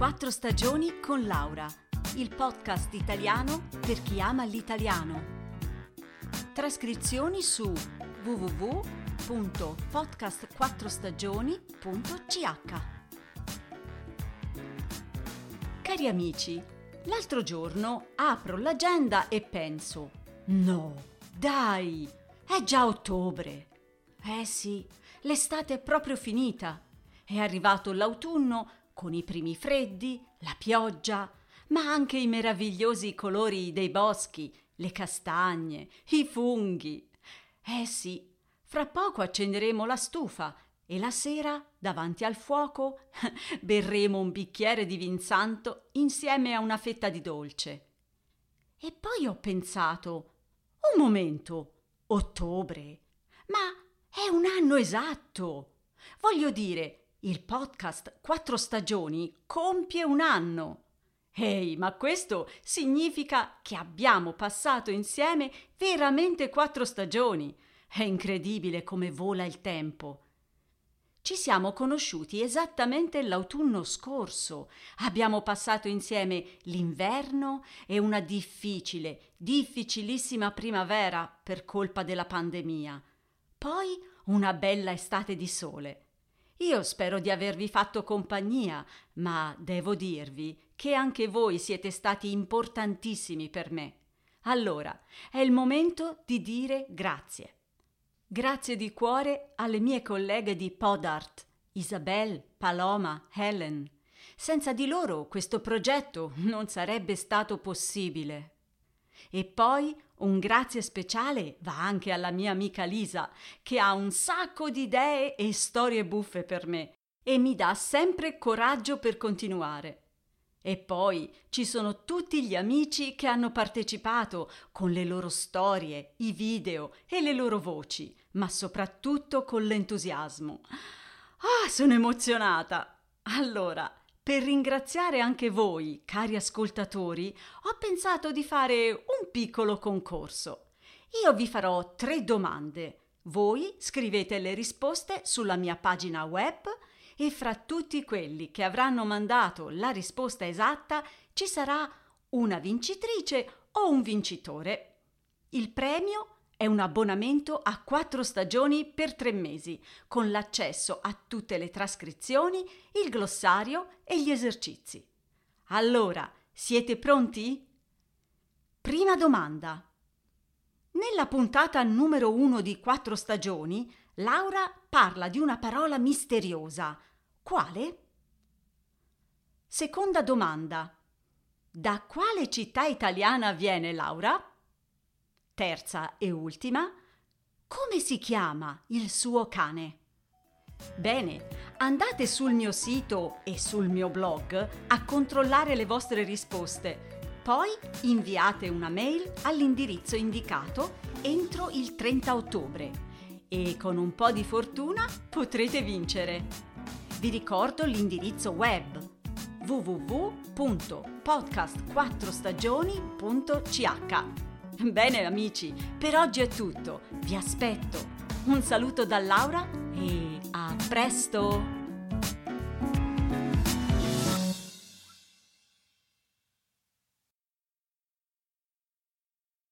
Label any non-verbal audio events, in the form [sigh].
Quattro stagioni con Laura, il podcast italiano per chi ama l'italiano. Trascrizioni su www.podcastquattrostagioni.ch Cari amici, l'altro giorno apro l'agenda e penso, no, dai, è già ottobre. Eh sì, l'estate è proprio finita. È arrivato l'autunno con i primi freddi, la pioggia, ma anche i meravigliosi colori dei boschi, le castagne, i funghi. Eh sì, fra poco accenderemo la stufa e la sera, davanti al fuoco, [laughs] berremo un bicchiere di vin santo insieme a una fetta di dolce. E poi ho pensato, un momento, ottobre, ma è un anno esatto. Voglio dire, il podcast Quattro Stagioni compie un anno. Ehi, ma questo significa che abbiamo passato insieme veramente quattro stagioni. È incredibile come vola il tempo. Ci siamo conosciuti esattamente l'autunno scorso. Abbiamo passato insieme l'inverno e una difficile, difficilissima primavera per colpa della pandemia. Poi una bella estate di sole. Io spero di avervi fatto compagnia, ma devo dirvi che anche voi siete stati importantissimi per me. Allora, è il momento di dire grazie. Grazie di cuore alle mie colleghe di Podart, Isabel, Paloma, Helen. Senza di loro questo progetto non sarebbe stato possibile. E poi un grazie speciale va anche alla mia amica Lisa, che ha un sacco di idee e storie buffe per me e mi dà sempre coraggio per continuare. E poi ci sono tutti gli amici che hanno partecipato con le loro storie, i video e le loro voci, ma soprattutto con l'entusiasmo. Ah, sono emozionata! Allora, per ringraziare anche voi, cari ascoltatori, ho pensato di fare un piccolo concorso. Io vi farò tre domande. Voi scrivete le risposte sulla mia pagina web e fra tutti quelli che avranno mandato la risposta esatta ci sarà una vincitrice o un vincitore. Il premio è un abbonamento a quattro stagioni per tre mesi, con l'accesso a tutte le trascrizioni, il glossario e gli esercizi. Allora, siete pronti? Prima domanda. Nella puntata numero uno di quattro stagioni, Laura parla di una parola misteriosa. Quale? Seconda domanda. Da quale città italiana viene Laura? Terza e ultima, come si chiama il suo cane? Bene, andate sul mio sito e sul mio blog a controllare le vostre risposte. Poi inviate una mail all'indirizzo indicato entro il 30 ottobre e con un po' di fortuna potrete vincere. Vi ricordo l'indirizzo web www.podcast4stagioni.ch [laughs] Bene amici, per oggi è tutto. Vi aspetto. Un saluto da Laura e a presto!